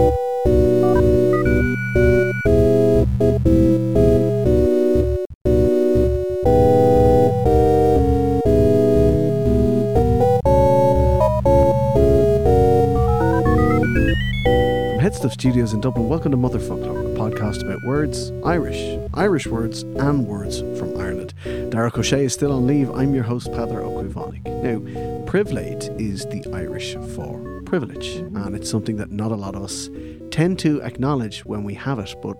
From Headstuff Studios in Dublin, welcome to Motherfoclóir, a podcast about words, Irish, Irish words, and words from Ireland. Darach Ó Séaghdha is still on leave. I'm your host, Ó Cuimhneach. Now, privilege is the Irish for privilege, and it's something that not a lot of us tend to acknowledge when we have it, but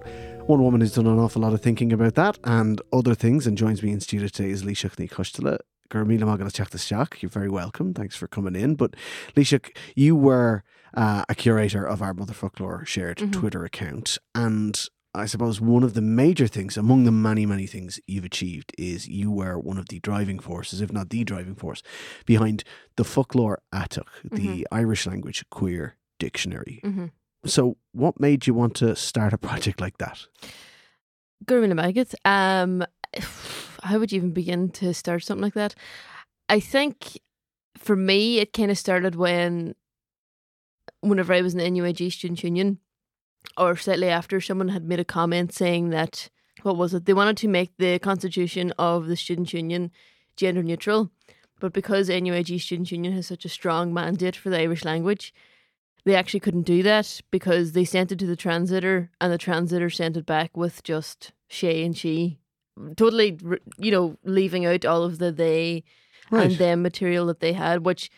one woman who's done an awful lot of thinking about that and other things and joins me in studio today is Lísach Ní Choisdealbha. Gurmila Magalas You're very welcome. Thanks for coming in. But Lísach, you were uh, a curator of our Motherfoclóir shared Twitter account. And I suppose one of the major things, among the many, many things you've achieved, is you were one of the driving forces, if not the driving force, behind the Foclóir Aiteach, the Irish language queer dictionary. So, what made you want to start a project like that? Gurmila Maggot. Um, how would you even begin to start something like that? I think for me, it kind of started when, whenever I was in the NUIG Student Union, or slightly after, someone had made a comment saying that, what was it? They wanted to make the constitution of the Student Union gender neutral, but because NUIG Students' Union has such a strong mandate for the Irish language, they actually couldn't do that because they sent it to the translator and the translator sent it back with just she and she totally you know leaving out all of the they Right. and them material that they had which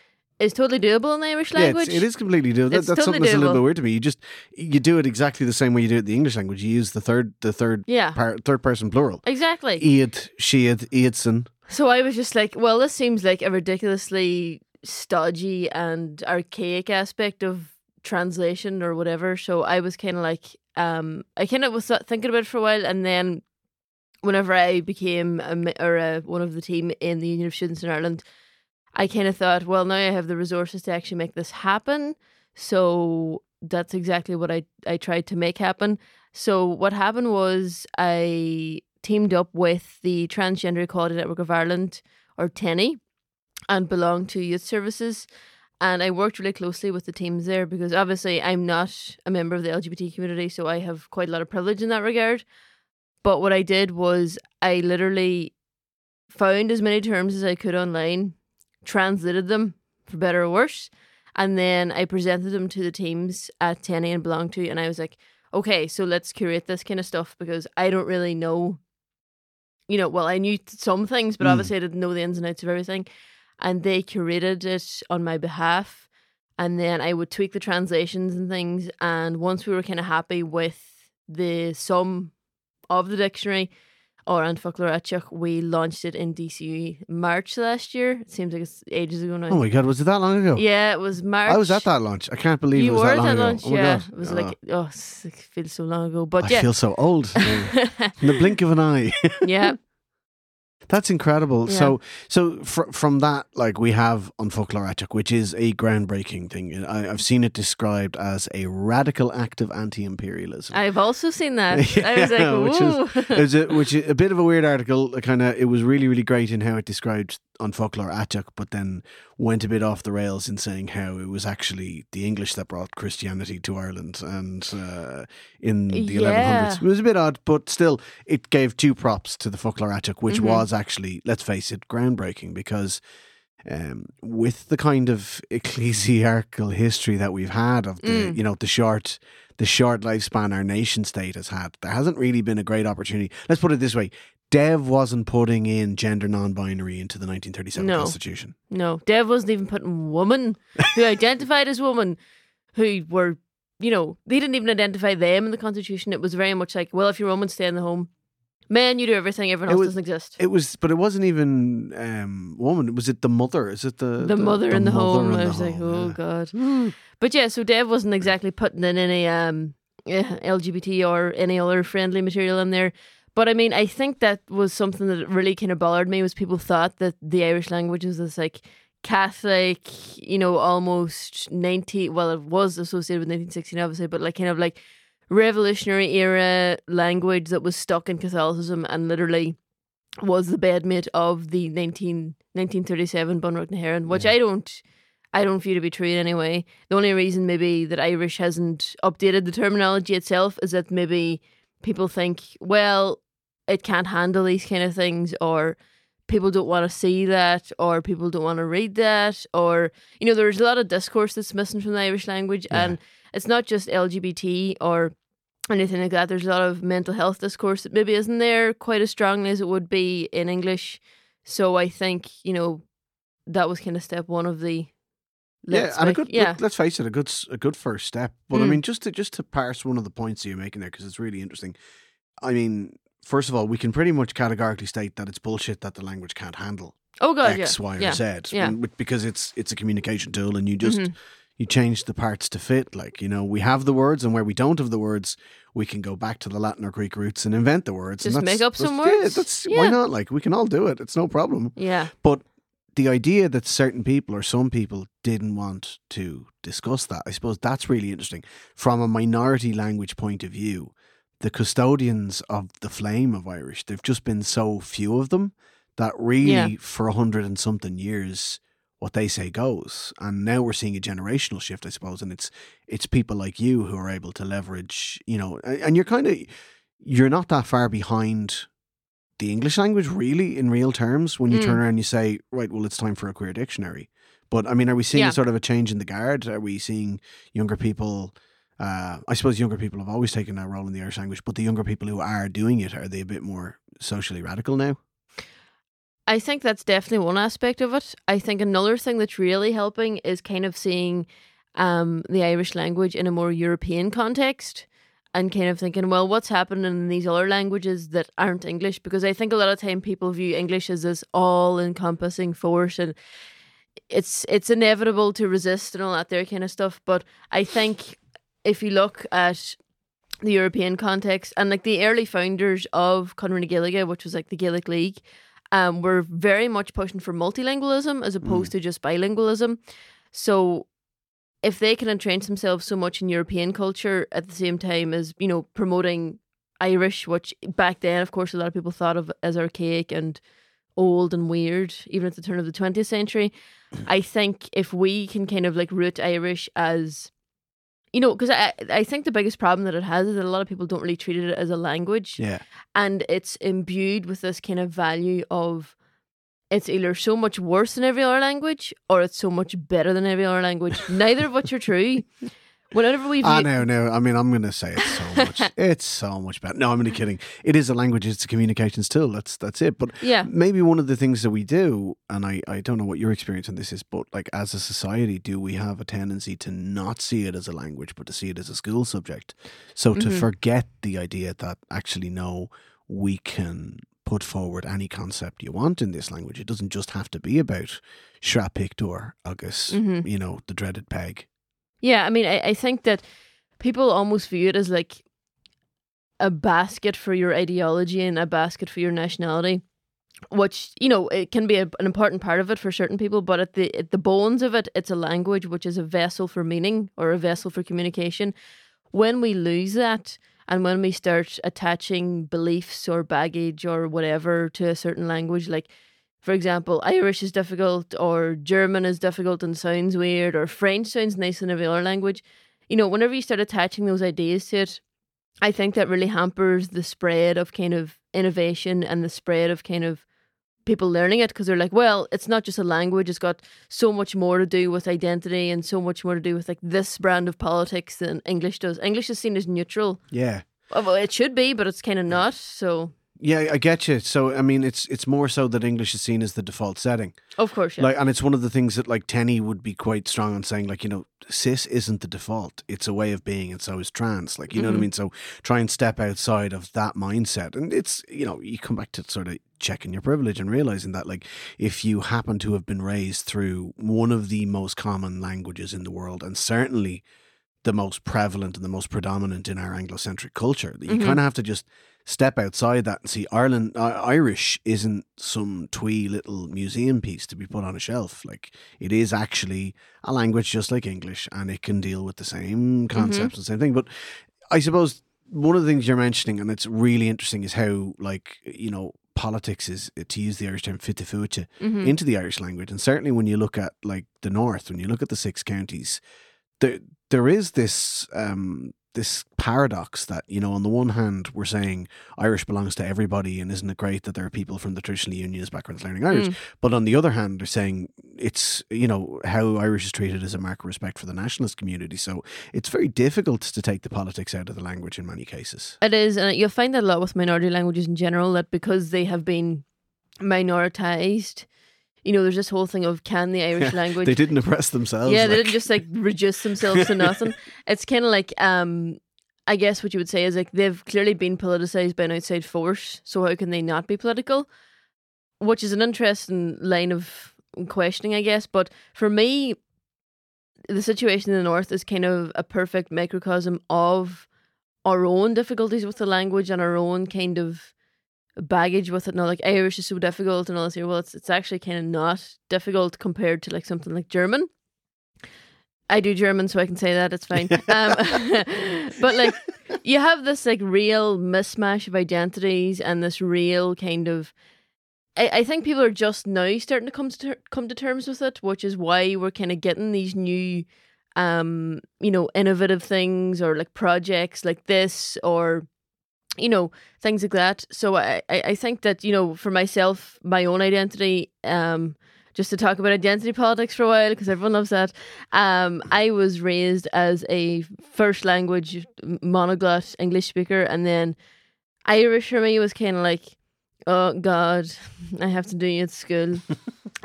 is totally doable in the Irish Yeah, language it's, it is completely doable. That, that's totally something that's a little bit weird to me. You just you do it exactly the same way you do it in the English language. You use the third the third Yeah. par, third person plural. exactly Iad, shead, Iadson. So I was just like, well, this seems like a ridiculously stodgy and archaic aspect of translation or whatever. So I was kind of like, um, I kind of was thinking about it for a while, and then whenever I became a, or a, one of the team in the Union of Students in Ireland, I kind of thought, well, now I have the resources to actually make this happen. So that's exactly what I I tried to make happen. So what happened was I teamed up with the Transgender Equality Network of Ireland, or TENI, and BeLonG To Youth Services. And I worked really closely with the teams there because obviously I'm not a member of the LGBT community, so I have quite a lot of privilege in that regard. But what I did was I literally found as many terms as I could online, translated them for better or worse, and then I presented them to the teams at TENI and BeLonG To, and I was like, okay, so let's curate this kind of stuff because I don't really know. You know, well, I knew some things, but Mm. obviously I didn't know the ins and outs of everything. And they curated it on my behalf. And then I would tweak the translations and things. And once we were kind of happy with the sum of the dictionary, or and Folklore we launched it in DCU March last year. It seems like it's ages ago now. Oh my god, was it that long ago? yeah, it was March. I was at that launch. I can't believe You it was were that at that launch, oh yeah. It was Oh, like ah. oh, it feels so long ago, but I yeah, feel so old. In the blink of an eye. yeah, That's incredible. Yeah. So, so fr- from that, like we have on Foclóir Aiteach, which is a groundbreaking thing. I, I've seen it described as a radical act of anti-imperialism. I've also seen that. I was Yeah, like, which ooh. it was a, which is a bit of a weird article. Kind of, it was really, really great in how it described on Foclóir Aiteach, but then went a bit off the rails in saying how it was actually the English that brought Christianity to Ireland and uh, in the Yeah. 1100s. It was a bit odd, but still, it gave two props to the Foclóir Aiteach, which Mhm. was actually, let's face it, groundbreaking because um, with the kind of ecclesiarchal history that we've had of the Mm. you know the short the short lifespan our nation state has had, there hasn't really been a great opportunity. Let's put it this way: Dev wasn't putting in gender non-binary into the 1937 No. Constitution. No, Dev wasn't even putting woman who identified as woman, who were, you know, they didn't even identify them in the Constitution. It was very much like, well, if you're a woman, stay in the home. Man, you do everything. Everyone It else was- doesn't exist. It was, but it wasn't even um, woman. Was it the mother? Is it the the, mother in the mother home. in I the was like, home, oh yeah. god. But yeah, so Dev wasn't exactly putting in any um eh, LGBT or any other friendly material in there. But I mean, I think that was something that really kind of bothered me was people thought that the Irish language was this like Catholic, you know, almost ninety. Well, it was associated with nineteen sixteen, obviously, but like kind of like revolutionary era language that was stuck in Catholicism and literally was the bedmate of the 19, 1937 Bunreacht na hÉireann, which I don't I don't view to be true in any way. The only reason maybe that Irish hasn't updated the terminology itself is that maybe people think, well, it can't handle these kind of things or people don't want to see that or people don't want to read that or you know there's a lot of discourse that's missing from the Irish language Yeah. and it's not just LGBT or anything like that. There's a lot of mental health discourse that maybe isn't there quite as strongly as it would be in English. So I think, you know, that was kind of step one of the Yeah, let's and a good. yeah. Let, us face it, a good a good first step. But I Mm. mean, just to just to parse one of the points that you're making there because it's really interesting. I mean, first of all, we can pretty much categorically state that it's bullshit that the language can't handle Oh god, X, yeah. Y, or yeah. Z, yeah. because it's it's a communication tool, and you just Mhm. you change the parts to fit. Like you know, we have the words, and where we don't have the words, we can go back to the Latin or Greek roots and invent the words. and Just that's- make up some that's- yeah, words. that's Yeah. why not? Like we can all do it. It's no problem. Yeah. But the idea that certain people or some people didn't want to discuss that, I suppose that's really interesting. From a minority language point of view, the custodians of the flame of Irish, there've just been so few of them that really, Yeah. for a hundred and something years, what they say goes. And now we're seeing a generational shift, I suppose, and it's it's people like you who are able to leverage, you know, and you're kind of you're not that far behind the English language, really, in real terms, when you Mm. turn around and you say, right, well, it's time for a queer dictionary. But I mean, are we seeing Yeah. a sort of a change in the guard? Are we seeing younger people? Uh, I suppose younger people have always taken that role in the Irish language, but the younger people who are doing it, are they a bit more socially radical now? I think that's definitely one aspect of it. I think another thing that's really helping is kind of seeing um, the Irish language in a more European context and kind of thinking, well, what's happening in these other languages that aren't English? Because I think a lot of time people view English as this all encompassing force and it's it's inevitable to resist and all that there kind of stuff. But I think if you look at the European context and like the early founders of Conradh na Gaeilge, which was like the Gaelic League, um, were very much pushing for multilingualism as opposed to just bilingualism. So if they can entrench themselves so much in European culture at the same time as, you know, promoting Irish, which back then, of course, a lot of people thought of as archaic and old and weird, even at the turn of the 20th century. I think if we can kind of like root Irish as, you know, because I, I think the biggest problem that it has is that a lot of people don't really treat it as a language Yeah. and it's imbued with this kind of value of it's either so much worse than every other language or it's so much better than every other language. Neither of which are true. Whenever we view, Ah, no. I mean, I'm going to say it's so much. it's so much better. No, I'm only kidding. It is a language. It's a communications tool. That's that's it. But yeah, maybe one of the things that we do, and I, I don't know what your experience on this is, but like as a society, do we have a tendency to not see it as a language, but to see it as a school subject? So to Mhm. forget the idea that actually, no, we can put forward any concept you want in this language. It doesn't just have to be about Sraith Pictiúr, Agus, Mhm. you know, the dreaded peg. yeah. I mean, I, I think that people almost view it as like a basket for your ideology and a basket for your nationality. Which you know it can be a, an important part of it for certain people, but at the at the bones of it, it's a language which is a vessel for meaning or a vessel for communication. When we lose that, and when we start attaching beliefs or baggage or whatever to a certain language, like for example, Irish is difficult or German is difficult and sounds weird or French sounds nice in every other language, you know, whenever you start attaching those ideas to it, I think that really hampers the spread of kind of innovation and the spread of kind of people learning it because they're like, well, it's not just a language; it's got so much more to do with identity and so much more to do with like this brand of politics than English does. English is seen as neutral. Yeah. Well, it should be, but it's kind of not. So, Yeah, I get you. So I mean, it's it's more so that English is seen as the default setting. of course, yeah. Like, and it's one of the things that like TENI would be quite strong on saying, like, you know, cis isn't the default; it's a way of being, and so is trans. Like, you know what I mm-hmm. mean? So try and step outside of that mindset, and it's you know, you come back to sort of checking your privilege and realizing that, like, if you happen to have been raised through one of the most common languages in the world, and certainly the most prevalent and the most predominant in our Anglo-centric culture, that you mm-hmm. kind of have to just step outside that and see Ireland uh, Irish isn't some twee little museum piece to be put on a shelf. Like it is actually a language just like English and it can deal with the same concepts and same thing. But I suppose one of the things you're mentioning and it's really interesting is how like you know politics is to use the Irish term fitifucha Mm-hmm. into the Irish language. And certainly when you look at like the north when you look at the six counties there there is this um this paradox that you know on the one hand we're saying Irish belongs to everybody and isn't it great that there are people from the traditional unionist backgrounds learning Irish Mm. but on the other hand they're saying it's you know how Irish is treated as a mark of respect for the nationalist community so it's very difficult to take the politics out of the language in many cases It is, and you'll find that a lot with minority languages in general. That because they have been minoritized, you know, there's this whole thing of can the Irish language they didn't oppress themselves yeah, they didn't just like reduce themselves to nothing. It's kind of like, um, I guess what you would say is like they've clearly been politicized by an outside force. So how can they not be political? Which is an interesting line of questioning, I guess. But for me, the situation in the north is kind of a perfect microcosm of our own difficulties with the language and our own kind of baggage with it. Now, like Irish is so difficult and all this. here. Well, it's it's actually kind of not difficult compared to like something like German. I do German, so I can say that it's fine. um, but like, you have this like real mismatch of identities and this real kind of. I, I think people are just now starting to come to ter- come to terms with it, which is why we're kind of getting these new, um, you know, innovative things or like projects like this or you know things like that. So I, I think that you know for myself my own identity um just to talk about identity politics for a while because everyone loves that um i was raised as a first language monoglot english speaker and then irish for me was kind of like oh god i have to do it at school.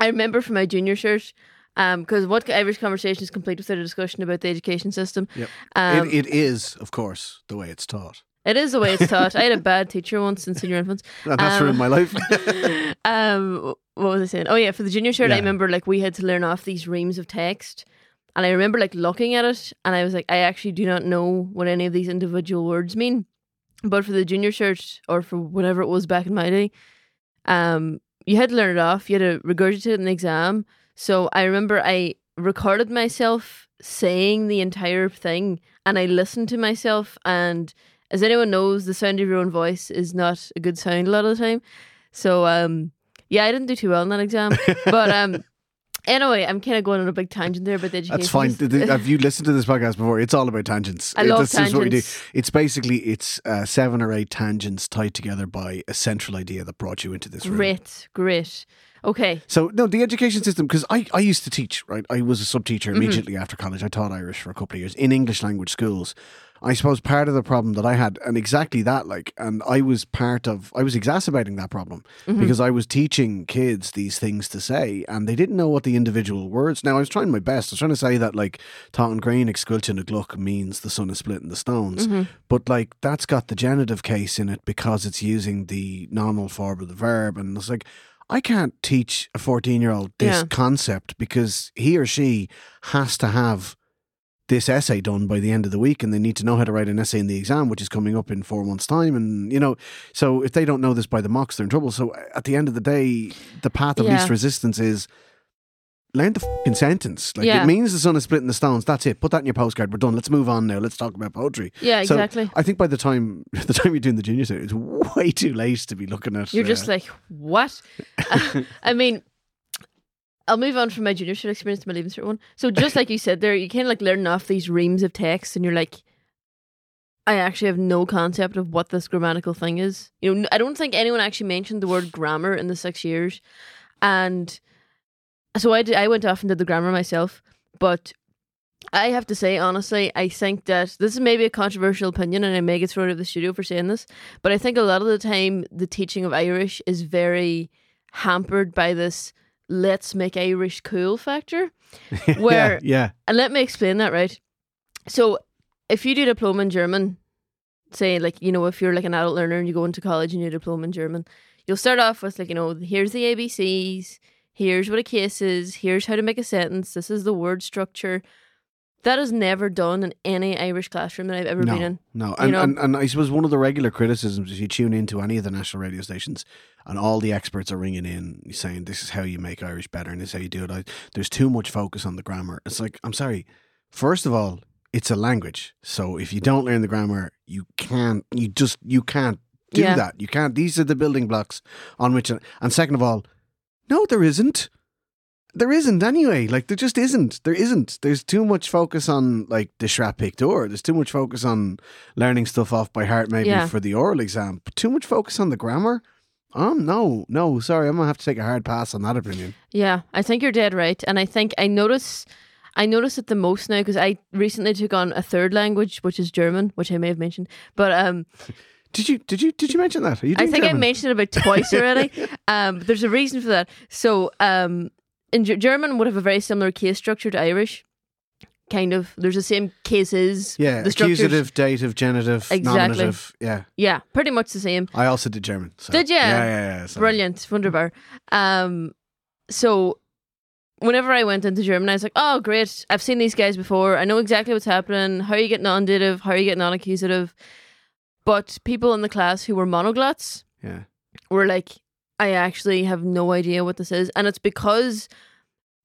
I remember from my junior shirt um because what irish conversation is complete without a discussion about the education system. Yep. um, it, it is of course the way it's taught it is the way it's taught. I had a bad teacher once in senior infants. that's Um, ruined my life um, what was I saying? Oh yeah, for the junior shirt, I remember like we had to learn off these reams of text, and I remember like looking at it, and I was like, I actually do not know what any of these individual words mean. But for the junior shirt, or for whatever it was back in my day, um, you had to learn it off. You had to regurgitate it in the exam. So I remember I recorded myself saying the entire thing, and I listened to myself. And as anyone knows, the sound of your own voice is not a good sound a lot of the time. So um, yeah, I didn't do too well in that exam. but um, anyway, I'm kind of going on a big tangent there about the education. That's fine. Have you listened to this podcast before? It's all about tangents. I love This is what we do. tangents. It's basically it's uh, seven or eight tangents tied together by a central idea that brought you into this room. Great, great. Okay. So no, the education system because I, I used to teach right. I was a sub teacher Mm-hmm. immediately after college. I taught Irish for a couple of years in English language schools. I suppose part of the problem that I had, and exactly that, like, and I was part of, I was exacerbating that problem Mm-hmm. because I was teaching kids these things to say, and they didn't know what the individual words. Now I was trying my best. I was trying to say that like Tátan Green Excultin a Gluck means the sun is splitting the stones, Mm-hmm. but like that's got the genitive case in it because it's using the nominal form of the verb, and it's like. I can't teach a 14 year old this Yeah. concept because he or she has to have this essay done by the end of the week and they need to know how to write an essay in the exam, which is coming up in four months' time. And, you know, so if they don't know this by the mocks, they're in trouble. So at the end of the day, the path of Yeah. least resistance is learn the fucking sentence. Like Yeah. it means the sun is splitting the stones. That's it. Put that in your postcard. We're done. Let's move on now. Let's talk about poetry. Yeah, So exactly. I think by the time the time you're doing the junior it's way too late to be looking at. You're uh, just like, what? I mean, I'll move on from my junior cert experience to my leaving cert one. So just like you said there, you kind of like learn off these reams of text, and you're like, I actually have no concept of what this grammatical thing is. You know, I don't think anyone actually mentioned the word grammar in the six years, and so I did, I went off and did the grammar myself. But I have to say honestly, I think that this is maybe a controversial opinion, and I may get thrown out of the studio for saying this, but I think a lot of the time the teaching of Irish is very hampered by this "let's make Irish cool" factor. Where yeah, and let me explain that, right? So, if you do diploma in German, say like you know if you're like an adult learner and you go into college and you do diploma in German, you'll start off with like you know here's the ABCs, here's what a case is, here's how to make a sentence, this is the word structure. That is never done in any Irish classroom that I've ever no, been in. no, you and, know? and and I suppose one of the regular criticisms is you tune into any of the national radio stations, and all the experts are ringing in saying this is how you make Irish better and this is how you do it. There's too much focus on the grammar. It's like I'm sorry. First of all, it's a language, so if you don't learn the grammar, you can't. You just you can't do Yeah. that. You can't. These are the building blocks on which. And second of all, no, there isn't. There isn't anyway. Like there just isn't. There isn't. There's too much focus on like the Sraith Pictiúr. There's too much focus on learning stuff off by heart, maybe Yeah. for the oral exam. But too much focus on the grammar. Um, no, no. Sorry, I'm gonna have to take a hard pass on that opinion. Yeah, I think you're dead right, and I think I notice, I notice it the most now because I recently took on a third language, which is German, which I may have mentioned, but um, Did you? Did you? Did you mention that? You I think I mentioned it about twice already. um, there's a reason for that. So, um, in Ge- German would have a very similar case structure to Irish, kind of. There's the same cases. Yeah, the structures- accusative, dative, genitive, Exactly. nominative. Yeah, Yeah, pretty much the same. I also did German. So. Did ya? Yeah, yeah, yeah. Brilliant, wunderbar. Um, so whenever I went into German, I was like, "Oh, great! I've seen these guys before. I know exactly what's happening. How are you getting on dative? How are you getting on accusative?" But people in the class who were monoglots Yeah, were like, "I actually have no idea what this is," and it's because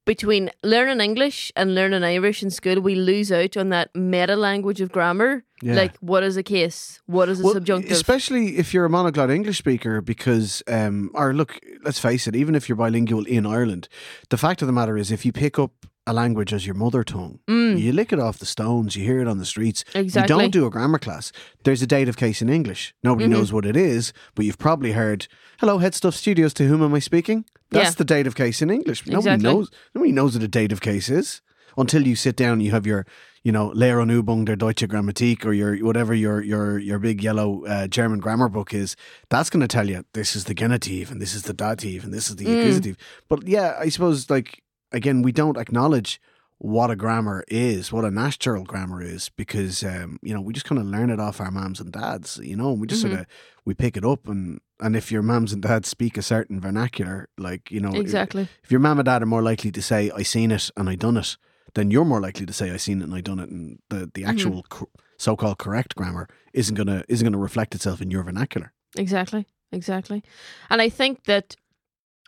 between learning English and learning Irish in school, we lose out on that meta language of grammar. yeah. Like, what is a case? What is a Well, subjunctive? Especially if you're a monoglot English speaker, because, um, or look, let's face it, even if you're bilingual in Ireland, the fact of the matter is, if you pick up a language as your mother tongue, Mm. you lick it off the stones, you hear it on the streets. Exactly. You don't do a grammar class. There's a dative case in English. Nobody Mhm. knows what it is, but you've probably heard, "Hello, HeadStuff Studios. To whom am I speaking?" That's Yeah. the dative case in English. Nobody Exactly. knows. Nobody knows what a dative case is until you sit down. and You have your, you know, Lehrer und Übung der Deutsche Grammatik or your whatever your your your big yellow uh, German grammar book is. That's going to tell you this is the genitive and this is the dative and this is the Mm. accusative. But yeah, I suppose like again, we don't acknowledge what a grammar is, what a natural grammar is, because um, you know we just kind of learn it off our mums and dads. You know, we just sort Mhm. of we pick it up, and and if your mums and dads speak a certain vernacular, like you know, exactly. if your mum and dad are more likely to say "I seen it and I done it," then you're more likely to say "I seen it and I done it," and the the actual cor- so-called correct grammar isn't gonna isn't gonna reflect itself in your vernacular. Exactly. Exactly. And I think that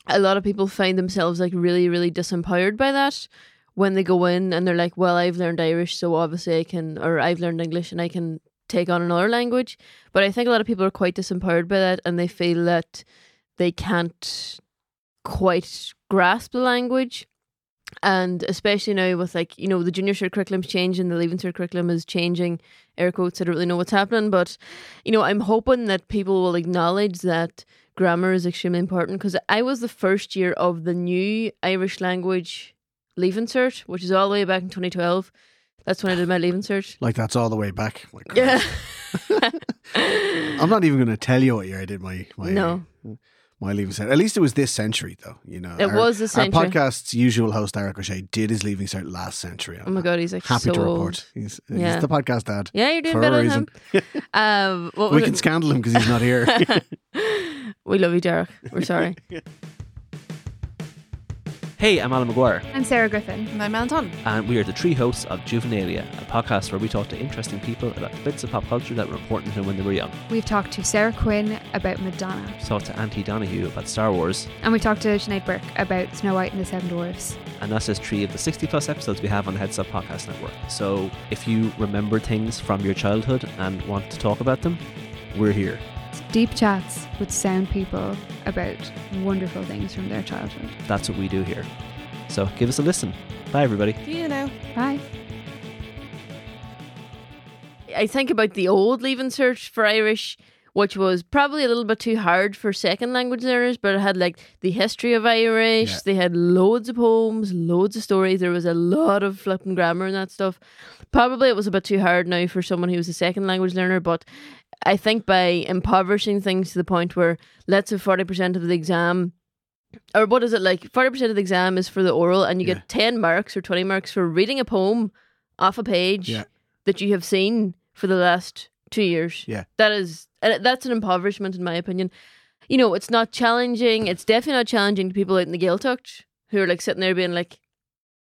a lot of people find themselves like really, really disempowered by that when they go in and they're like, well, I've learned Irish, so obviously I can, or I've learned English and I can take on another language. But I think a lot of people are quite disempowered by that and they feel that they can't quite grasp the language. And especially now with like, you know, the junior cert curriculum's changing, the leaving cert curriculum is changing, air quotes, I don't really know what's happening, but you know, I'm hoping that people will acknowledge that grammar is extremely important because I was the first year of the new Irish language leaving cert, which is all the way back in 2012. That's when I did my leaving cert. Like that's all the way back. Yeah. I'm not even going to tell you what year I did my my No. My leaving cert. At least it was this century, though. You know, It Our- was this century. Our podcast's usual host Eric O'Shea did his leaving cert last century. Oh my god, he's like Happy so to old. report. He's, Yeah. he's the podcast dad. Yeah, you're doing better than him. Um, what We was can scandal him because he's not here. we love you, Derek. We're sorry. Hey, I'm Alan McGuire, I'm Sarah Griffin. And I'm Anton. and we are the three hosts of Juvenilia, a podcast where we talk to interesting people about the bits of pop culture that were important to them when they were young. We've talked to Sarah Quinn about Madonna, We talked to Auntie Donahue about Star Wars, and we talked to Sinead Burke about Snow White and the Seven Dwarfs. and that's just three of the 60 plus episodes we have on the HeadStuff Podcast Network. So if you remember things from your childhood and want to talk about them, we're here. It's deep chats with sound people about wonderful things from their childhood. That's what we do here. So give us a listen. Bye, everybody. Do you now. Bye. I think about the old Leaving Cert for Irish, which was probably a little bit too hard for second language learners, but it had like the history of Irish. Yeah. They had loads of poems, loads of stories. There was a lot of flipping grammar and that stuff. Probably it was a bit too hard now for someone who was a second language learner, but I think by impoverishing things to the point where let's say 40% of the exam or what is it like 40% of the exam is for the oral and you Yeah. get 10 marks or 20 marks for reading a poem off a page Yeah. that you have seen for the last two years Yeah. that is and that's an impoverishment in my opinion you know it's not challenging it's definitely not challenging to people out in the Gaeltacht who are like sitting there being like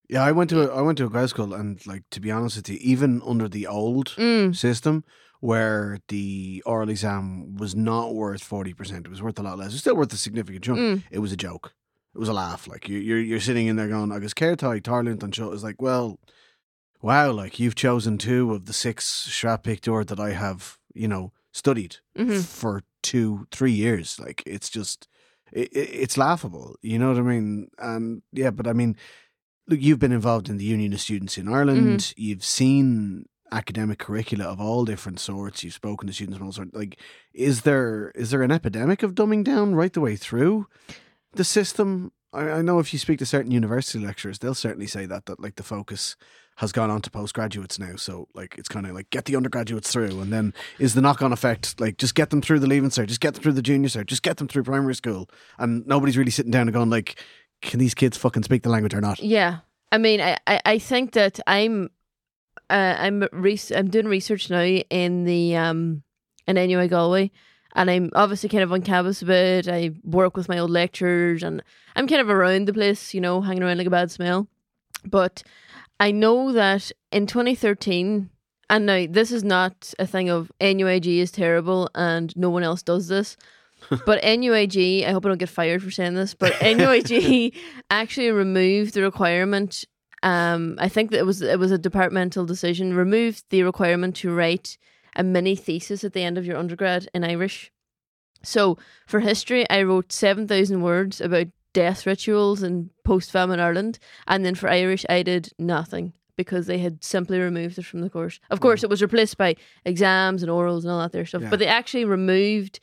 Yeah, I went to a, I went to a grad school, and like to be honest with you, even under the old mm, system where the oral exam was not worth forty percent, it was worth a lot less. It was still worth a significant chunk. mm, It was a joke. It was a laugh. Like you, you're you're sitting in there going, "I guess Kertai Tarlunt and show." It's like, well, wow, like you've chosen two of the six Sraith Pictiúr that I have, you know, studied mhm. for two, three years. Like it's just, it, it, it's laughable. You know what I mean? And yeah, but I mean, look, you've been involved in the Union of Students in Ireland. Mm-hmm. You've seen academic curricula of all different sorts. You've spoken to students from all sorts. Like, is there is there an epidemic of dumbing down right the way through the system? I, I know if you speak to certain university lecturers, they'll certainly say that that like the focus has gone on to postgraduates now. So like it's kind of like get the undergraduates through, and then is the knock on effect like just get them through the leaving cert, just get them through the junior cert, just get them through primary school, and nobody's really sitting down and going like, can these kids fucking speak the language or not? Yeah, I mean, I, I, I think that I'm, uh, I'm res- I'm doing research now in the um in NUI Galway, and I'm obviously kind of on campus a bit. I work with my old lecturers, and I'm kind of around the place, you know, hanging around like a bad smell. But I know that in 2013, and now this is not a thing of NUIG is terrible and no one else does this. but NUIG, I hope I don't get fired for saying this, but NUIG actually removed the requirement. Um, I think that it was it was a departmental decision. Removed the requirement to write a mini thesis at the end of your undergrad in Irish. So for history, I wrote seven thousand words about death rituals in post-famine Ireland, and then for Irish, I did nothing because they had simply removed it from the course. Of course, it was replaced by exams and orals and all that other stuff, Yeah. but they actually removed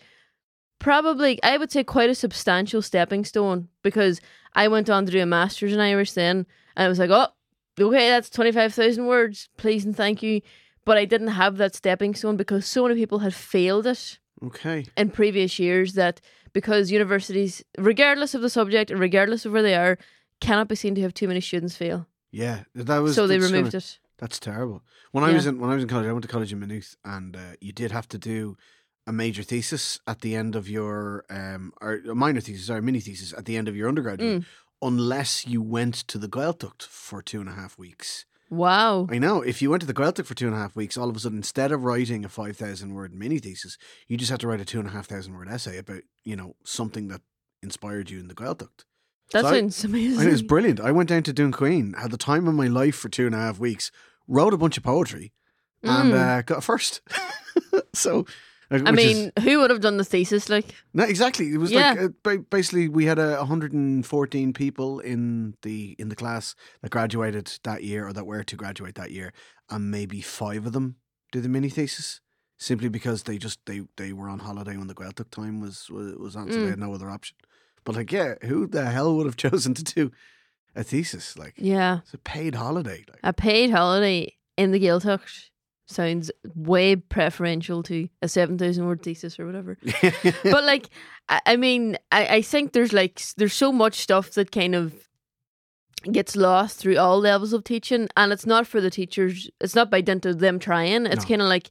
probably I would say quite a substantial stepping stone because I went on to do a master's in Irish then and I was like, oh, okay, that's 25,000 words, please and thank you. But I didn't have that stepping stone because so many people had failed it Okay. in previous years that because universities, regardless of the subject and regardless of where they are, cannot be seen to have too many students fail. Yeah, that was so they removed it. That's terrible. When I was in when I was in college, I went to college in Maynooth, and uh, you did have to do a major thesis at the end of your um or a minor thesis or a mini thesis at the end of your undergraduate, Mm. Unless you went to the Gaeltacht for two and a half weeks. Wow. I know if you went to the Gaeltacht for two and a half weeks, all of a sudden instead of writing a five thousand word mini thesis, you just had to write a two and a half thousand word essay about you know something that inspired you in the Gaeltacht. That So I- sounds amazing. And it was brilliant. I went down to Dún Chaoin, had the time of my life for two and a half weeks, wrote a bunch of poetry, and Mm. uh, got a first. so, uh, I mean, is- who would have done the thesis? Like, no, exactly. It was Yeah. like uh, ba- basically we had uh, 114 people in the in the class that graduated that year or that were to graduate that year, and maybe five of them did the mini thesis. Simply because they just they they were on holiday when the Gaeltacht time was was, was on, so Mm. they had no other option. But like, yeah, who the hell would have chosen to do a thesis? Like, yeah, it's a paid holiday. Like, a paid holiday in the Gaeltacht sounds way preferential to a 7,000 word thesis or whatever. but like, I, I mean, I, I think there's like, there's so much stuff that kind of gets lost through all levels of teaching. And it's not for the teachers, it's not by dint of them trying. It's No. kind of like,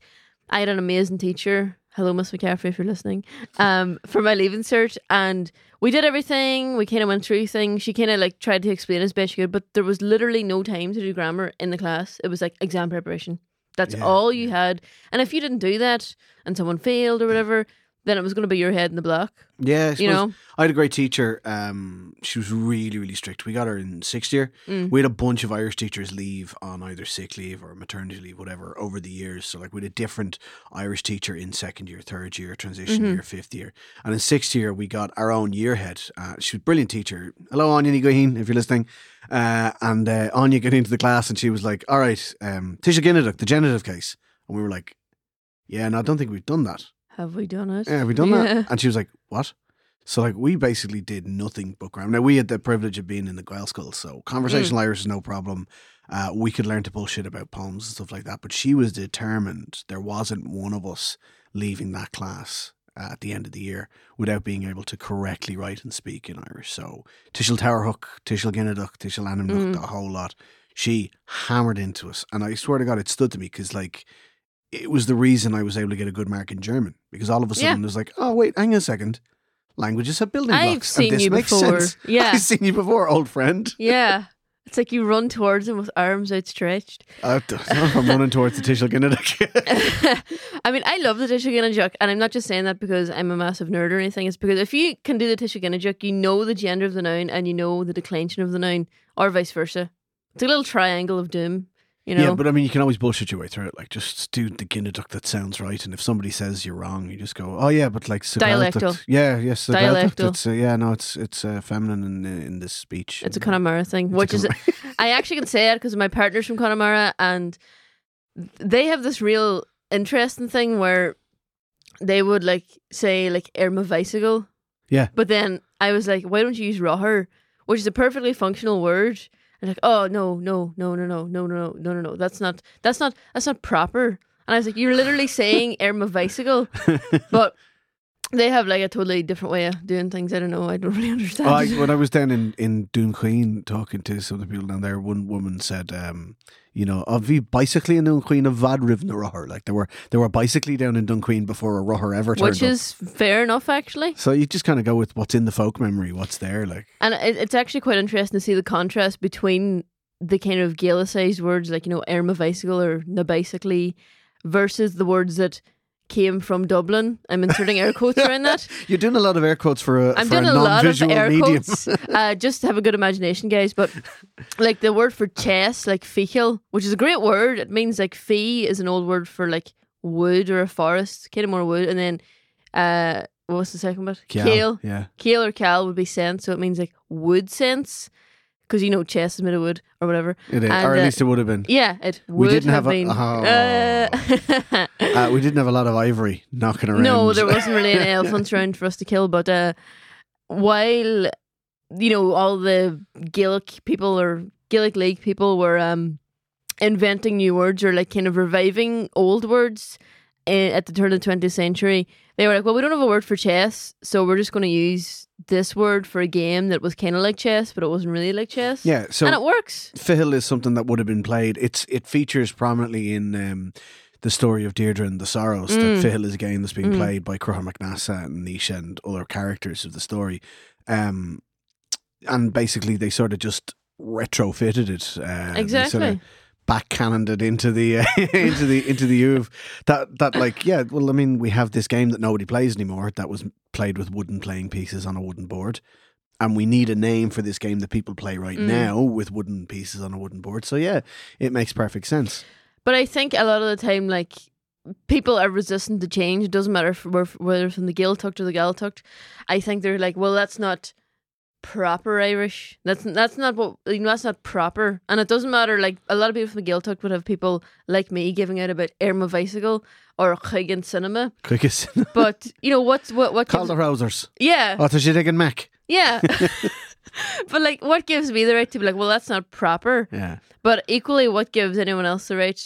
I had an amazing teacher. Hello, Miss McCaffrey, if you're listening. Um, for my leaving cert, and we did everything. We kind of went through things. She kind of like tried to explain as best she could, but there was literally no time to do grammar in the class. It was like exam preparation. That's Yeah, all you had. And if you didn't do that, and someone failed or whatever, then it was going to be your head in the block. yeah, I You know. I had a great teacher. Um, she was really, really strict. We got her in sixth year. Mm. We had a bunch of Irish teachers leave on either sick leave or maternity leave, whatever, over the years. So, like, we had a different Irish teacher in second year, third year, transition Mhm. year, fifth year. And in sixth year, we got our own year head. Uh, she was a brilliant teacher. Hello, Anya Nigoheen, if you're listening. Uh, and uh, Anya got into the class and she was like, All right, um, Tuiseal Ginideach, the genitive case. And we were like, Yeah, and I don't think we've done that. Have we done it? Yeah, have we done Yeah. that? And she was like, what? So like we basically did nothing but grammar. Now we had the privilege of being in the Gael school, so conversational Mm. Irish is no problem. Uh, we could learn to bullshit about poems and stuff like that. But she was determined there wasn't one of us leaving that class at the end of the year without being able to correctly write and speak in Irish. So Tishel Tower Hook, Tuiseal Ginideach, Tuiseal Ainmneach, Mm. the whole lot. She hammered into us, and I swear to God, it stood to me because like it was the reason I was able to get a good mark in German because all of a Yeah. sudden it was like, oh wait, hang on a second, languages have building blocks. I've seen and this you makes before. sense. Yeah. I've seen you before, old friend. Yeah. It's like you run towards him with arms outstretched. I don't know if I'm running towards the Ginideach. I mean, I love the Tuiseal Ginideach, and I'm not just saying that because I'm a massive nerd or anything. It's because if you can do the Tuiseal Ginideach, you know the gender of the noun and you know the declension of the noun, or vice versa. It's a little triangle of doom, you know. Yeah, but I mean, you can always bullshit your way through it. Like, just do the Ginideach that sounds right. And if somebody says you're wrong, you just go, oh, yeah, but like, Dialectal. Yeah, yes, Dialectal. It's, uh, yeah, no, it's it's uh, feminine in, in this speech. It's a Connemara thing, It's which is I actually can say it because my partner's from Connemara, and they have this real interesting thing where they would like say like Irma Weisigal. Yeah. But then I was like, why don't you use Roher, which is a perfectly functional word? And like, oh no, no, no, no, no, no, no, no, no, no. That's not that's not that's not proper. And I was like, you're literally saying Irma Weisigal, but they have like a totally different way of doing things. I don't know. I don't really understand. Oh, I, when I was down in, in Dún Chaoin talking to some of the people down there, one woman said, um, you know, of vi bicycling in Dún Chaoin of Vad Rivna Roher. Like there were there were bicycling down in Dún Chaoin before a Roher ever turned which up. is fair enough, actually. So you just kind of go with what's in the folk memory, what's there. Like, And it, it's actually quite interesting to see the contrast between the kind of Gaelicized words like, you know, Irma Bicycle or na basically versus the words that came from Dublin. I'm inserting air quotes around that. you're doing a lot of air quotes for a, I'm for doing a a lot of air medium. quotes. uh, just to have a good imagination, guys. But like the word for chess, like fichel, which is a great word. It means like fee is an old word for like wood or a forest, kind of more wood. And then uh, what was the second bit? Kial, Kale. Yeah. Kale or cal would be sense, so it means like wood sense. Because you know chess is made of wood or whatever. It is. And, or at uh, least it would have been. Yeah, it would We didn't have, have a- oh. Uh, Uh, we didn't have a lot of ivory knocking around. no, there wasn't really any elephants around for us to kill. But uh, while you know all the Gaelic people or Gaelic League people were um, inventing new words or like kind of reviving old words eh, at the turn of the 20th century, they were like, "Well, we don't have a word for chess, so we're just going to use this word for a game that was kind of like chess, but it wasn't really like chess." Yeah, so and it works. Fiddle is something that would have been played. It's it features prominently in um, the story of Deirdre and the Sorrows. That Mm. Fiddle is a game that's being Mm. played by Crucha McNassa and Nisha and other characters of the story. Um, and basically, they sort of just retrofitted it. Uh, Exactly. Of backcannoned it into the uh, into the into the Uve. That that like yeah. Well, I mean, we have this game that nobody plays anymore. That was played with wooden playing pieces on a wooden board and we need a name for this game that people play right Mm. now with wooden pieces on a wooden board. So yeah, it makes perfect sense. But I think a lot of the time, like people are resistant to change. It doesn't matter if we're, whether from the Gaeltacht or the Gaeltacht. I think they're like, well, that's not proper Irish. That's that's not what you know. That's not proper, and it doesn't matter. Like a lot of people from the Gaeltacht would have people like me giving out about Irma Bicycle or Chigan Cinema. Quickest. But you know what's what what the Rousers. yeah Oh, she taking Mac. yeah. but like, what gives me the right to be like, well, that's not proper. Yeah. But equally, what gives anyone else the right?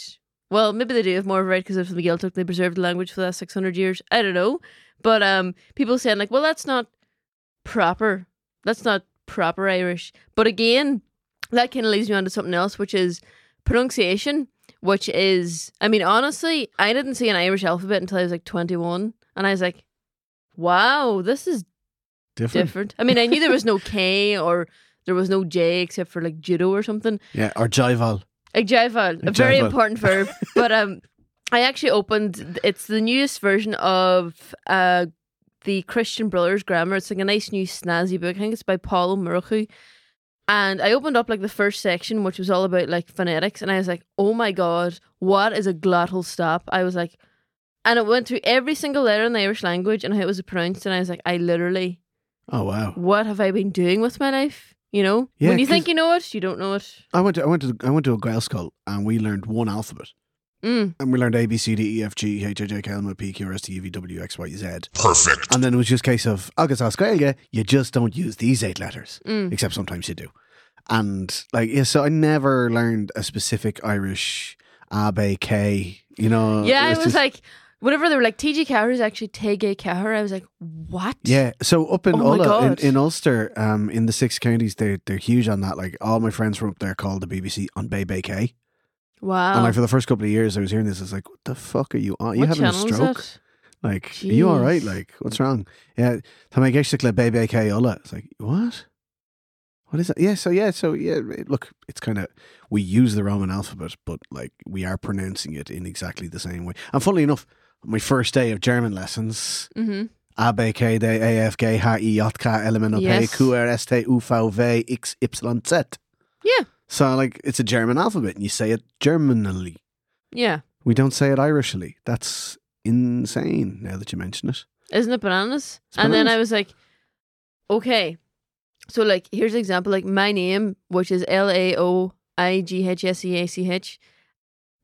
Well, maybe they do have more of a right because if the Gaeltacht they preserved the language for the last six hundred years. I don't know, but um, people saying like, well, that's not proper. That's not proper Irish. But again, that kind of leads me on to something else, which is pronunciation. Which is, I mean, honestly, I didn't see an Irish alphabet until I was like twenty one, and I was like, wow, this is Different. different. I mean, I knew there was no K or there was no J except for like judo or something. Yeah. Or Jival. Like jival, a very important verb. but um, I actually opened. It's the newest version of uh the Christian Brothers Grammar. It's like a nice new snazzy book. I think it's by Paul Murachu. And I opened up like the first section, which was all about like phonetics, and I was like, "Oh my god, what is a glottal stop?" I was like, and it went through every single letter in the Irish language and how it was pronounced, and I was like, "I literally Oh wow. what have I been doing with my life? You know, Yeah, when you think you know it, you don't know it. I went to I went to I went to a Gael school and we learned one alphabet. Mm. and we learned A B C D E F G H I J K L M N O P Q R S T U V W X Y Z. Perfect. And then it was just a case of Agus Gaeilge, you just don't use these eight letters, Mm. except sometimes you do. And like, yeah, so I never learned a specific Irish A, B, K, you know. yeah, I it's was just- like, whenever they were like TG Cahir is actually Tege Cahir, I was like, what? Yeah, so up in Oh Ulla, in, in Ulster, um, in the six counties, they they're huge on that. Like all my friends from up there called the BBC on Bay Bay K, Wow. and like for the first couple of years, I was hearing this. I was like, "What the fuck are you on? You what having a channel is stroke? it? Like, are you all right? Jeez. Like, what's wrong? Yeah, tá mé geiste le K Ulla. It's like what? What is that? Yeah, so yeah, so yeah. it- Look, it's kind of we use the Roman alphabet, but like we are pronouncing it in exactly the same way. And funnily enough, my first day of German lessons. Mm-hmm. A, B, K, D, E, F, G, H, I, J, K, L, M, N, O, P, Yes. Q, R, S, T, U, V, W, X, Y, Z. Yeah. So, like, it's a German alphabet and you say it Germanally. Yeah. We don't say it Irishly. That's insane now that you mention it. Isn't it bananas? It's and then I was like, okay. So like here's an example, like my name, which is L A O I G H S E A C H.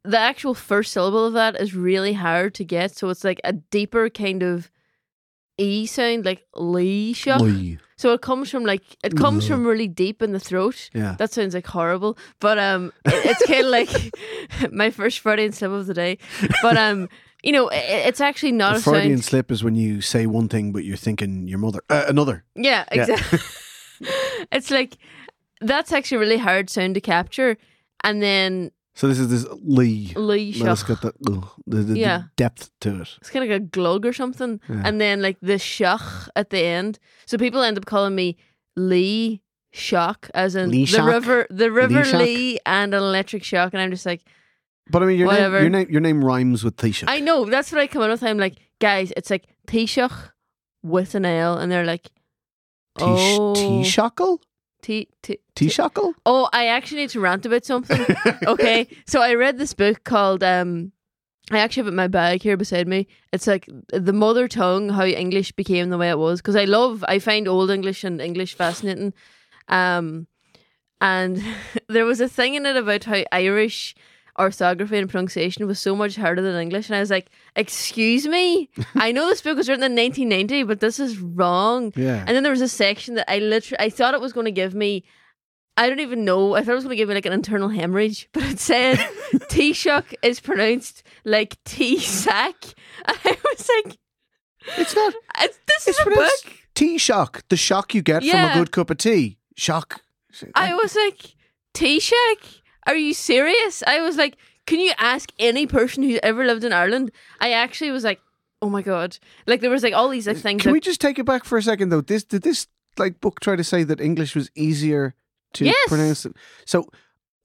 The actual first syllable of that is really hard to get. So it's like a deeper kind of E sound, like Lee shock. So it comes from like it comes from really deep in the throat. Yeah. That sounds like horrible, but um, it- it's kind of like my first Freudian slip of the day. But um, you know, it, it's actually not a a Freudian sound. slip is when you say one thing, but you're thinking your mother. Uh, another. Yeah, Yeah. exactly. it's like that's actually a really hard sound to capture, and then So this is this Lee. Lee shock. get the, ugh, the, the, the Yeah. depth to it. It's kind of like a glug or something, Yeah. and then like the shock at the end. So people end up calling me Lee Shock, as in Lee the Shock? river, the river Shock? Lee, and an electric shock, and I'm just like. But I mean, your name, your name, your name rhymes with Taoiseach. I know that's what I come in with. I'm like, guys, it's like Taoiseach with an L, and they're like, oh, Taoiseach? T T. Taoiseach? Oh, I actually need to rant about something. okay, so I read this book called um. I actually have it in my bag here beside me. It's like the mother tongue, how English became the way it was. Because I love, I find Old English and English fascinating. Um, and there was a thing in it about how Irish orthography and pronunciation was so much harder than English. And I was like, excuse me? I know this book was written in 1990, but this is wrong. Yeah. And then there was a section that I literally, I thought it was going to give me, I don't even know, I thought it was going to give me like an internal hemorrhage, but it said Taoiseach is pronounced like T-sack. And I was like, It's not. Uh, "It's- this It's is a book. tea shock. The shock you get from a good cup of tea. Shock. I was like, Taoiseach? Are you serious? I was like, can you ask any person who's ever lived in Ireland? I actually was like, oh my God. Like there was like all these like uh, things. Can we just take it back for a second though? This did this like book try to say that English was easier to Yes. pronounce it? So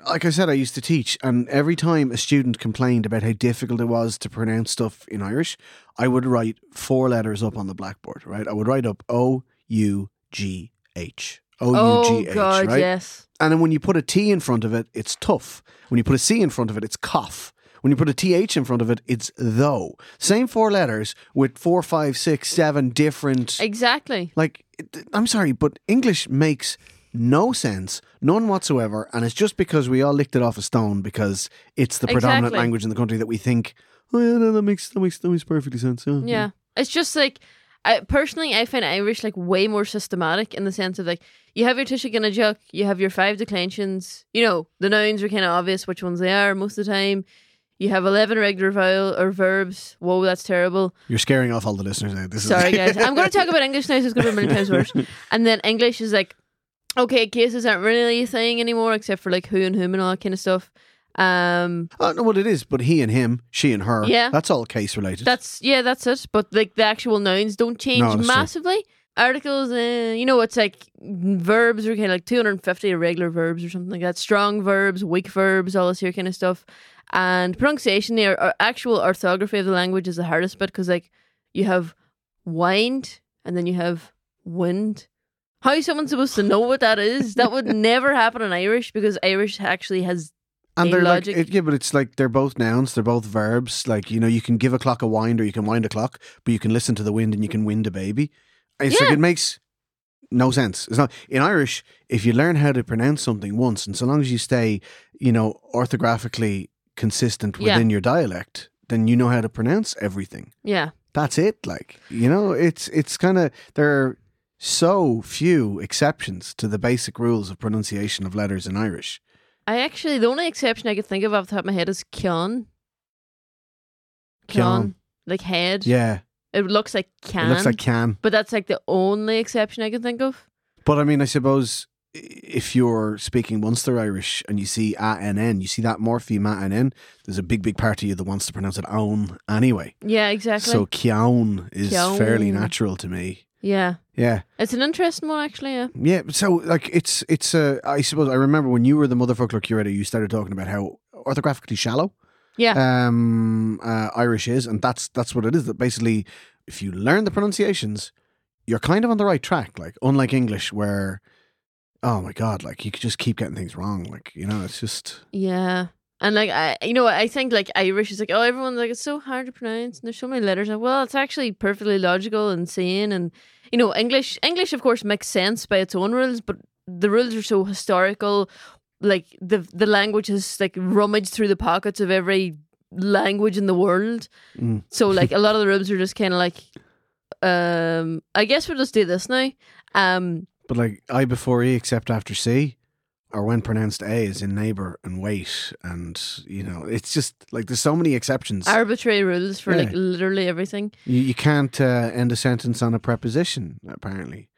like I said, I used to teach, and every time a student complained about how difficult it was to pronounce stuff in Irish, I would write four letters up on the blackboard. Right, I would write up O U G H. O U oh G H. Oh, God, Right, yes. and then when you put a T in front of it, it's tough. When you put a C in front of it, it's cough. When you put a TH in front of it, it's though. Same four letters with four, five, six, seven different. Exactly. Like, I'm sorry, but English makes no sense, none whatsoever. And it's just because we all licked it off a stone because it's the predominant Exactly. language in the country that we think, oh, yeah, no, that makes, that makes, that makes perfectly sense. Yeah. Yeah. It's just like I personally I find Irish like way more systematic in the sense of like you have your Tishik and a Juk, you have your five declensions, you know, the nouns are kinda obvious which ones they are most of the time. You have eleven regular vowel or verbs. Whoa, that's terrible. You're scaring off all the listeners now. This Sorry guys. I'm gonna talk about English now, so it's gonna be a million times worse. And then English is like okay, cases aren't really a thing anymore except for like who and whom and all that kind of stuff. Um Oh, no, what it is, but he and him, she and her. Yeah. That's all case related. That's yeah, that's it. But like the actual nouns don't change No, that's true. massively. Articles, uh, you know, it's like verbs are kind of like 250 irregular verbs or something like that. Strong verbs, weak verbs, all this here kind of stuff. And pronunciation, the or, actual orthography of the language is the hardest bit because like you have wind and then you have wind. How is someone supposed to know what that is? That would never happen in Irish because Irish actually has And they're logic. like, it, yeah, but it's like they're both nouns, they're both verbs. Like, you know, you can give a clock a wind or you can wind a clock, but you can listen to the wind and you can wind a baby. It's like it makes no sense. It's not in Irish, if you learn how to pronounce something once, and so long as you stay, you know, orthographically consistent Yeah. within your dialect, then you know how to pronounce everything. Yeah. That's it. Like you know, it's it's kind of there are so few exceptions to the basic rules of pronunciation of letters in Irish. I actually the only exception I could think of off the top of my head is Kion. Cian. Like head. Yeah, It looks like can. it looks like can. but that's like the only exception I can think of. But I mean, I suppose if you're speaking Munster Irish and you see a n n, you see that morpheme a n n. There's a big, big part of you that wants to pronounce it own anyway. Yeah, exactly. So Ciaun is fairly natural to me. Yeah. Yeah, It's an interesting one actually, yeah. yeah. So like, it's it's. Uh, I suppose I remember when you were the motherfucker folklore curator, you started talking about how orthographically shallow Yeah. um, uh, Irish is, and that's that's what it is. That basically, if you learn the pronunciations, you're kind of on the right track. Like unlike English, where oh my god, like you could just keep getting things wrong. Like you know, it's just Yeah. And like I you know, I think like Irish is like, oh everyone's like it's so hard to pronounce and there's so many letters. Like, well, it's actually perfectly logical and sane and you know, English English of course makes sense by its own rules, but the rules are so historical. Like the the language has like rummaged through the pockets of every language in the world. Mm. So like a lot of the rules are just kinda like um I guess we'll just do this now. Um but like I before E except after C, or when pronounced A is in neighbor and wait, and you know, it's just like there's so many exceptions. arbitrary rules for like literally everything. You, you can't uh, end a sentence on a preposition apparently.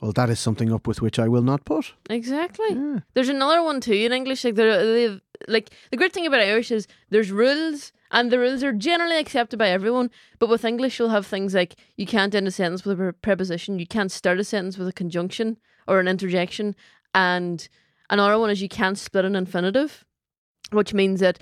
Well, that is something up with which I will not put. Exactly. Yeah. There's another one too in English. Like there, like the great thing about Irish is there's rules, and the rules are generally accepted by everyone. But with English, you'll have things like you can't end a sentence with a pre- preposition, you can't start a sentence with a conjunction or an interjection, and another one is you can't split an infinitive, which means that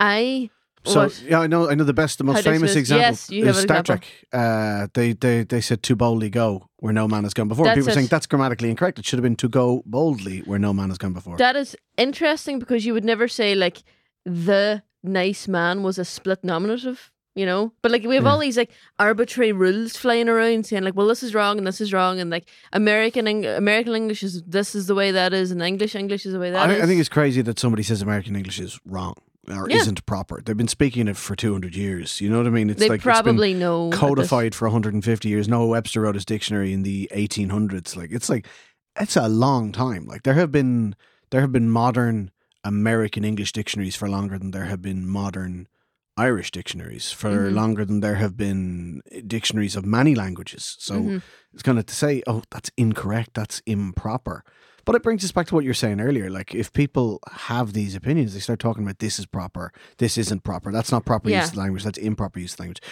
I So what? yeah, I know. I know the best, the most famous example Yes, is Star example. Trek. Uh, they they they said to boldly go" where no man has gone before. That's People it. think that's grammatically incorrect. It should have been "to go boldly" where no man has gone before. That is interesting because you would never say like the nice man was a split nominative, you know. But like we have all these like arbitrary rules flying around saying like, well, this is wrong and this is wrong, and like American Eng- American English is this is the way that is, and English English is the way that I, is. I think it's crazy that somebody says American English is wrong or Yeah. isn't proper. They've been speaking it for two hundred years. You know what I mean? It's they like probably it's know codified for 150 years. Noah Webster wrote his dictionary in the 1800s. Like it's like it's a long time. Like there have been there have been modern American English dictionaries for longer than there have been modern Irish dictionaries for Mhm. longer than there have been dictionaries of many languages. So Mhm. it's kind of to say, oh, that's incorrect, that's improper. But it brings us back to what you were saying earlier. Like, if people have these opinions, they start talking about this is proper, this isn't proper, that's not proper Yeah. use of language, that's improper use of language.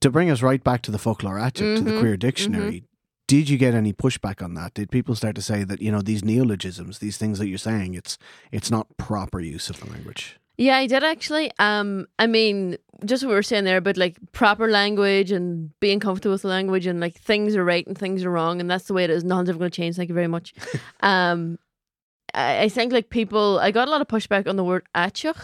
To bring us right back to the Foclóir to the Mhm, queer dictionary, did you get any pushback on that? Did people start to say that you know these neologisms, these things that you're saying, it's it's not proper use of the language? Yeah, I did actually. Um, I mean, just what we were saying there about like proper language and being comfortable with the language and like things are right and things are wrong and that's the way it is. Nothing's ever going to change. Thank you very much. um, I, I think like people, I got a lot of pushback on the word aiteach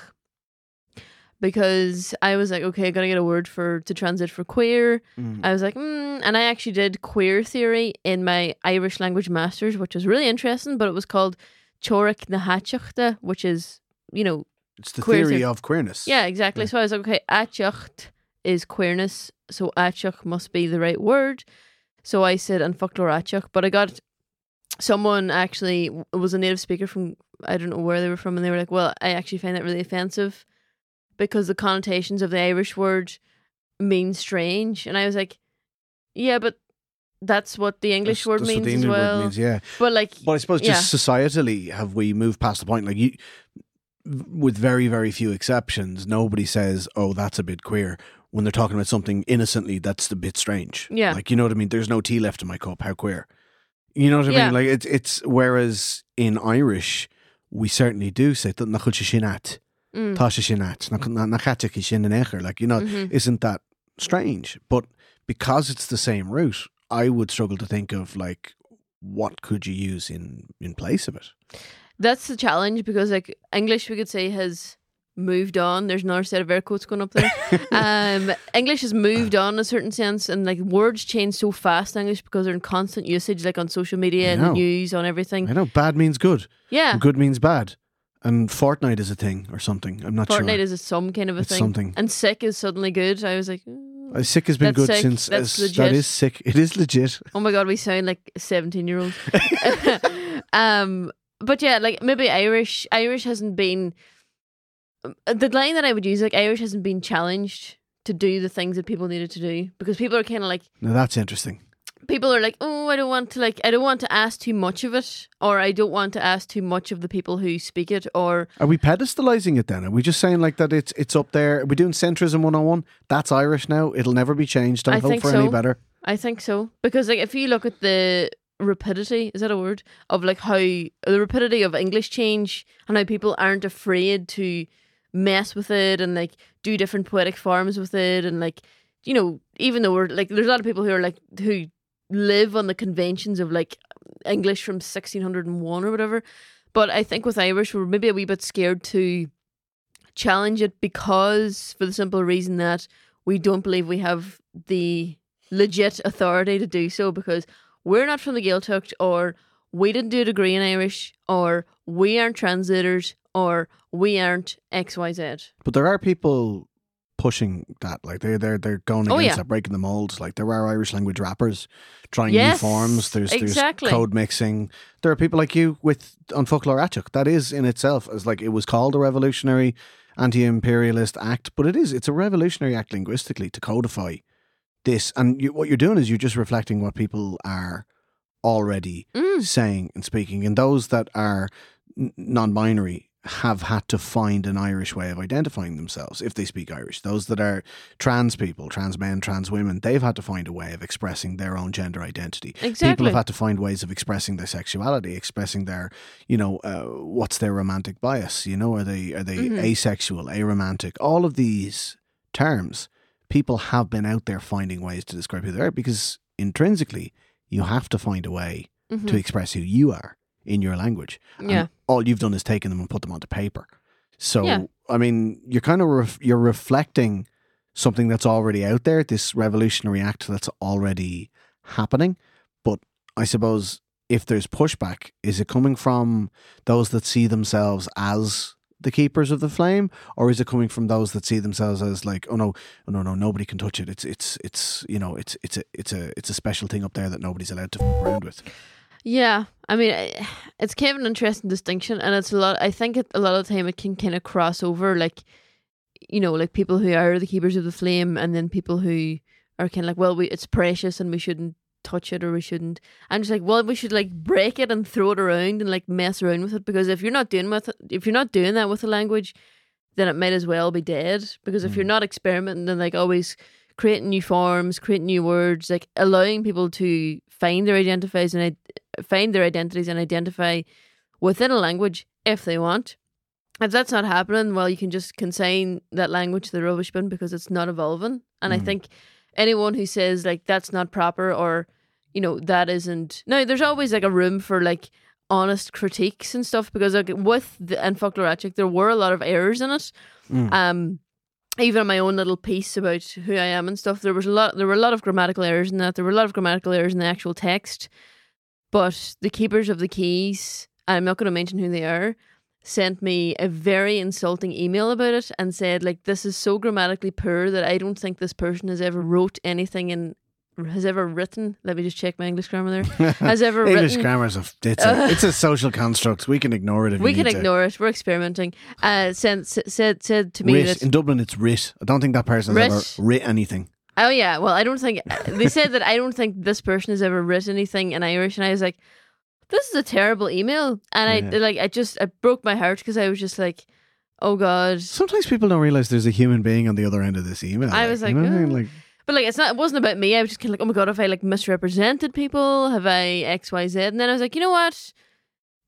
because I was like, okay, I gotta get a word for to transit for queer. I was like, mm, and I actually did queer theory in my Irish language masters, which was really interesting. But it was called Teoiric na hAiteachta, which is you know It's the Queer theory of queerness. yeah, exactly. Yeah. So I was like, okay, aiteacht is queerness, so aiteach must be the right word. So I said and Foclóir Aiteach, but I got someone actually it was a native speaker from I don't know where they were from, and they were like, well, I actually find that really offensive because the connotations of the Irish word mean strange, and I was like, yeah, but that's what the English That's- word that's what means the as well. word means, yeah. But like, But I suppose just societally, have we moved past the point? Like you, with very very few exceptions, nobody says, "Oh, that's a bit queer." When they're talking about something innocently, that's a bit strange. Yeah. like you know what I mean. There's no tea left in my cup. How queer? You know what I Yeah. mean? Like it's it's whereas in Irish, we certainly do say "Tá na chuid sé sin at, mm, tá sé sin at, na- na na chaite sé sin an éair." Like you know, mhm. isn't that strange? But because it's the same root, I would struggle to think of like what could you use in in place of it. That's the challenge because like English we could say has moved on. There's another set of air quotes going up there. um English has moved on in a certain sense and like words change so fast in English because they're in constant usage like on social media and the news on everything. I know bad means good, Yeah. and good means bad, And Fortnite is a thing or something. I'm not Fortnite sure. Fortnite is a some kind of a It's thing. something. And sick is suddenly good. I was like, "Mm." Uh, sick has been good sick. since That's uh, that is sick. It is legit. oh my god, we sound like seventeen year olds. um, but yeah, like maybe Irish. Irish hasn't been um, the line that I would use. Like Irish hasn't been challenged to do the things that people needed to do because people are kind of like Now that's interesting. people are like, oh, I don't want to like, I don't want to ask too much of it, or I don't want to ask too much of the people who speak it, or Are we pedestalizing it then? Are we just saying like that it's it's up there? Are we doing centrism one on one? That's Irish now. It'll never be changed. Don't I hope think for any better. I think so because like if you look at the rapidity, is that a word? Of like how the rapidity of English change and how people aren't afraid to mess with it and like do different poetic forms with it and like you know even though we're like there's a lot of people who are like who live on the conventions of like English from 1601 or whatever. But I think with Irish we're maybe a wee bit scared to challenge it because for the simple reason that we don't believe we have the legit authority to do so because we're not from the Gaeltacht or we didn't do a degree in Irish or we aren't translators or we aren't XYZ. But there are people pushing that. Like they they're they're going Oh, against yeah. that, breaking the molds. Like there are Irish language rappers trying Yes, new forms. There's exactly. there's code mixing. There are people like you with on Foclóir Aiteach. That is in itself as like it was called a revolutionary anti-imperialist act, but it is it's a revolutionary act linguistically to codify this. And you, what you're doing is you're just reflecting what people are already Mm. saying and speaking. And those that are non-binary have had to find an Irish way of identifying themselves if they speak Irish. Those that are trans people, trans men, trans women, they've had to find a way of expressing their own gender identity. Exactly. People have had to find ways of expressing their sexuality, expressing their, you know, uh, what's their romantic bias? You know, are they are they Mhm. asexual, aromantic? All of these terms, people have been out there finding ways to describe who they are because intrinsically you have to find a way Mhm. to express who you are in your language. And Yeah. all you've done is taken them and put them onto paper. So, Yeah. I mean, you're kind of ref- you're reflecting something that's already out there, this revolutionary act that's already happening. But I suppose if there's pushback, is it coming from those that see themselves as the keepers of the flame, or is it coming from those that see themselves as like, oh no, oh no, no, nobody can touch it. It's it's it's you know, it's it's a it's a it's a special thing up there that nobody's allowed to fuck around with. Yeah, I mean, it's kind of an interesting distinction, and it's a lot. I think it, a lot of the time it can kind of cross over, like you know, like people who are the keepers of the flame, and then people who are kind of like, well, we it's precious and we shouldn't touch it or we shouldn't. I'm just like, well, we should like break it and throw it around and like mess around with it because if you're not doing with it, if you're not doing that with the language, then it might as well be dead. Because if you're not experimenting and like always creating new forms, creating new words, like allowing people to find their identifies and find their identities and identify within a language if they want. If that's not happening, well, you can just consign that language to the rubbish bin because it's not evolving. And I Mm. think anyone who says like that's not proper or you know that isn't no, there's always like a room for like honest critiques and stuff because like with the and Foclóir Aiteach there were a lot of errors in it. Mm. Um, even my own little piece about who I am and stuff, there was a lot. There were a lot of grammatical errors in that. There were a lot of grammatical errors in the actual text. But the keepers of the keys, I'm not going to mention who they are, sent me a very insulting email about it and said like this is so grammatically poor that I don't think this person has ever wrote anything in has ever written. Let me just check my English grammar there. Has ever English written grammar's a it's a, it's a social construct. We can ignore it if we you can need to. ignore it. We're experimenting. Uh, sent said said to me that In Dublin, it's writ. I don't think that person has Writ. ever writ anything. Oh yeah, well I don't think they said that I don't think this person has ever written anything in Irish, and I was like, this is a terrible email, and I Yeah. like I just I broke my heart because I was just like, oh god, Sometimes people don't realize there's a human being on the other end of this email. I was you like, know what I mean? "Oh." like but like it's not it wasn't about me. I was just kind of like, oh my god, have I like misrepresented people? Have I X Y Z? And then I was like, you know what,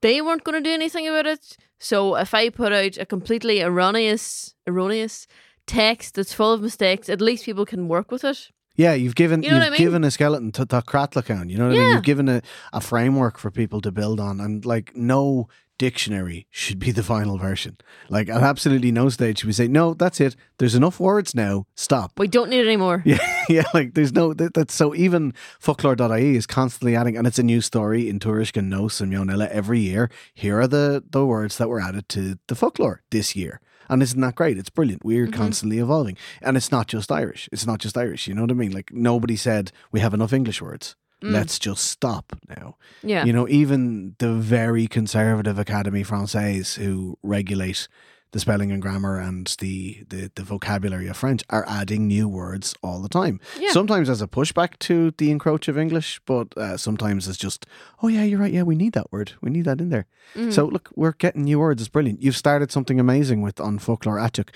they weren't going to do anything about it. So if I put out a completely erroneous erroneous text that's full of mistakes, at least people can work with it. Yeah, you've given You know you've I mean? given a skeleton to to Cratlacan. You know what I mean? You've given a, a framework for people to build on, and like no dictionary should be the final version. Like at absolutely no stage should we say, no, that's it. There's enough words now. Stop. We don't need it anymore. Yeah, yeah, like there's no that, that's so even focloir.ie is constantly adding and it's a new story in and Nos and every year. Here are the the words that were added to the Foclóir this year. And isn't that great? It's brilliant. We're mm-hmm. constantly evolving. And it's not just Irish. It's not just Irish. You know what I mean? Like nobody said we have enough English words. Mm. Let's just stop now. Yeah. You know, even the very conservative Académie Française who regulate the spelling and grammar and the, the, the vocabulary of French are adding new words all the time. Yeah. Sometimes as a pushback to the encroach of English, but uh, sometimes it's just, oh yeah, you're right. Yeah, we need that word. We need that in there. Mm. So look, we're getting new words. It's brilliant. You've started something amazing with on Foclóir Aiteach.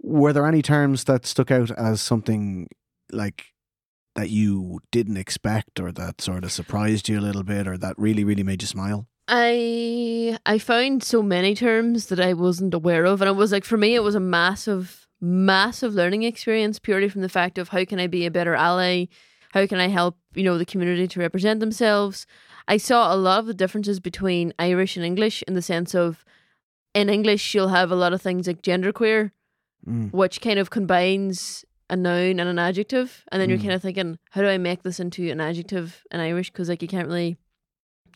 Were there any terms that stuck out as something like that you didn't expect or that sort of surprised you a little bit or that really, really made you smile? I I found so many terms that I wasn't aware of, and it was like for me, it was a massive, massive learning experience purely from the fact of how can I be a better ally, how can I help you know the community to represent themselves. I saw a lot of the differences between Irish and English in the sense of in English you'll have a lot of things like genderqueer, Mm. which kind of combines a noun and an adjective, and then you're Mm. kind of thinking, how do I make this into an adjective in Irish? Because like you can't really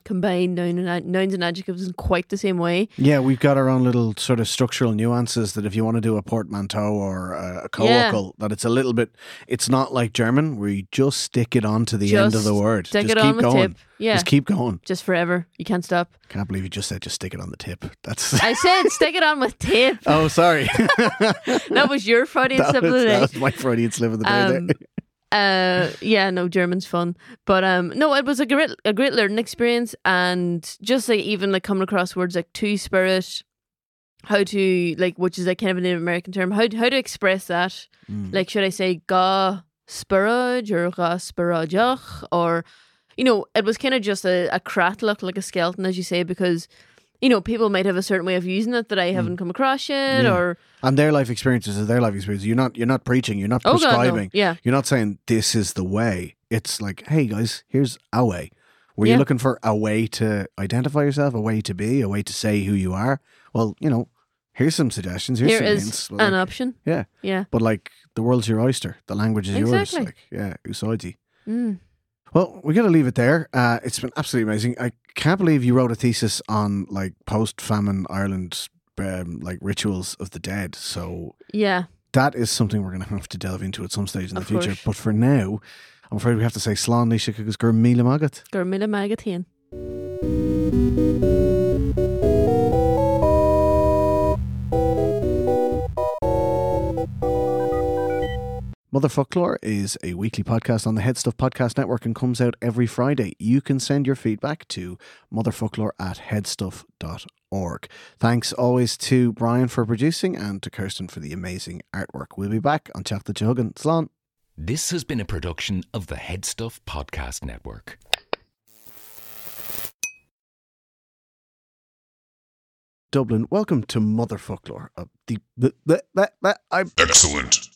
combine noun and ad- nouns and adjectives in quite the same way. Yeah, we've got our own little sort of structural nuances that if you want to do a portmanteau or a, a Yeah. that it's a little bit, it's not like German where you just stick it on to the end of the Just word. Stick just it keep on the going. tip. Yeah, Just keep going. just forever. You can't stop. Can't believe you just said just stick it on the tip. That's. I said stick it on with tape. oh, sorry. That was your Freudian slip of the that day. was my Freudian slip of the day. Um, uh yeah no german's fun. But um no it was a great a great learning experience and just like even like coming across words like two spirit how to like which is like kind of a native american term how, how to express that. Mm. like should i say ga spurage or ga or you know it was kind of just a, a creatlach like a skeleton as you say because you know people might have a certain way of using it that i haven't come across yet Mm. Yeah. or and their life experiences are their life experiences. You're not. You're not preaching. You're not oh god no prescribing. yeah You're not saying this is the way. It's like, hey guys, here's a way. Were Yeah. you looking for a way to identify yourself, a way to be, a way to say who you are? Well, you know, here's some suggestions. Here's here some is hints. But an like, option yeah, yeah but like the world's your oyster. The language is Exactly. yours. Like, yeah, usaidi. mm. Well, we got to leave it there. Uh, it's been absolutely amazing. I can't believe you wrote a thesis on like post-famine Ireland, um, like rituals of the dead. So yeah that is something we're going to have to delve into at some stage in Of the future. course. But for now, I'm afraid we have to say slán líise agus gur míle magat. gur mí magatíon. Motherfoclóir is a weekly podcast on the HeadStuff Podcast Network and comes out every Friday. You can send your feedback to motherfocloir at headstuff.org. Thanks always to Brian for producing and to Kirsten for the amazing artwork. We'll be back on Chat the Chuggin. Slán. This has been a production of the HeadStuff Podcast Network. Dublin, welcome to Motherfoclóir. Uh, the, the, the, the, the, I'm Excellent.